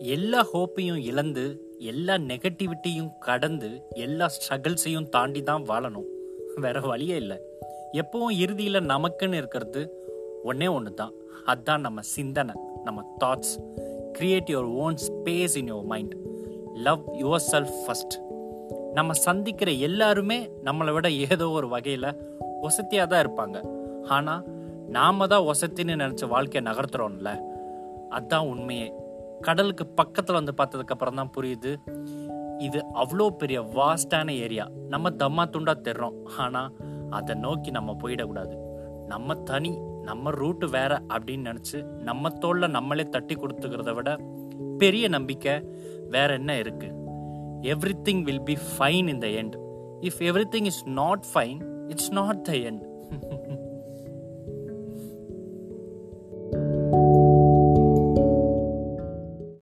எல்லா ஹோப்பையும் இழந்து எல்லா நெகட்டிவிட்டியும் கடந்து எல்லா ஸ்ட்ரகிள்ஸையும் தாண்டி தான் வாழணும். வேற வழியே இல்லை. எப்பவும் இறுதியில் நமக்குன்னு இருக்கிறது ஒன்னே ஒன்று தான் அதுதான் நம்ம சிந்தனை நம்ம thoughts create your own space in your mind love yourself first நம்ம சந்திக்கிற எல்லாருமே நம்மளை விட ஏதோ ஒரு வகையில் ஒசத்தியாக தான் இருப்பாங்க. ஆனால் நாம தான் ஒசத்தின்னு நினச்ச வாழ்க்கையை நகர்த்துறோம்ல. அதுதான் உண்மையே. கடலுக்கு பக்கத்தில் வந்து பார்த்ததுக்கு அப்புறம் தான் புரியுது. இது அவ்வளோ பெரிய வாஸ்டான ஏரியா நம்ம தம்மா துண்டா தெரிறோம். ஆனால் அதை நோக்கி நம்ம போயிடக்கூடாது. நம்ம தனி நம்ம ரூட்டு வேற அப்படின்னு நினச்சி நம்ம தோல்ல நம்மளே தட்டி கொடுத்துக்கிறத விட பெரிய நம்பிக்கை வேற என்ன இருக்கு? Everything will be fine in the end if everything is not fine it's not the end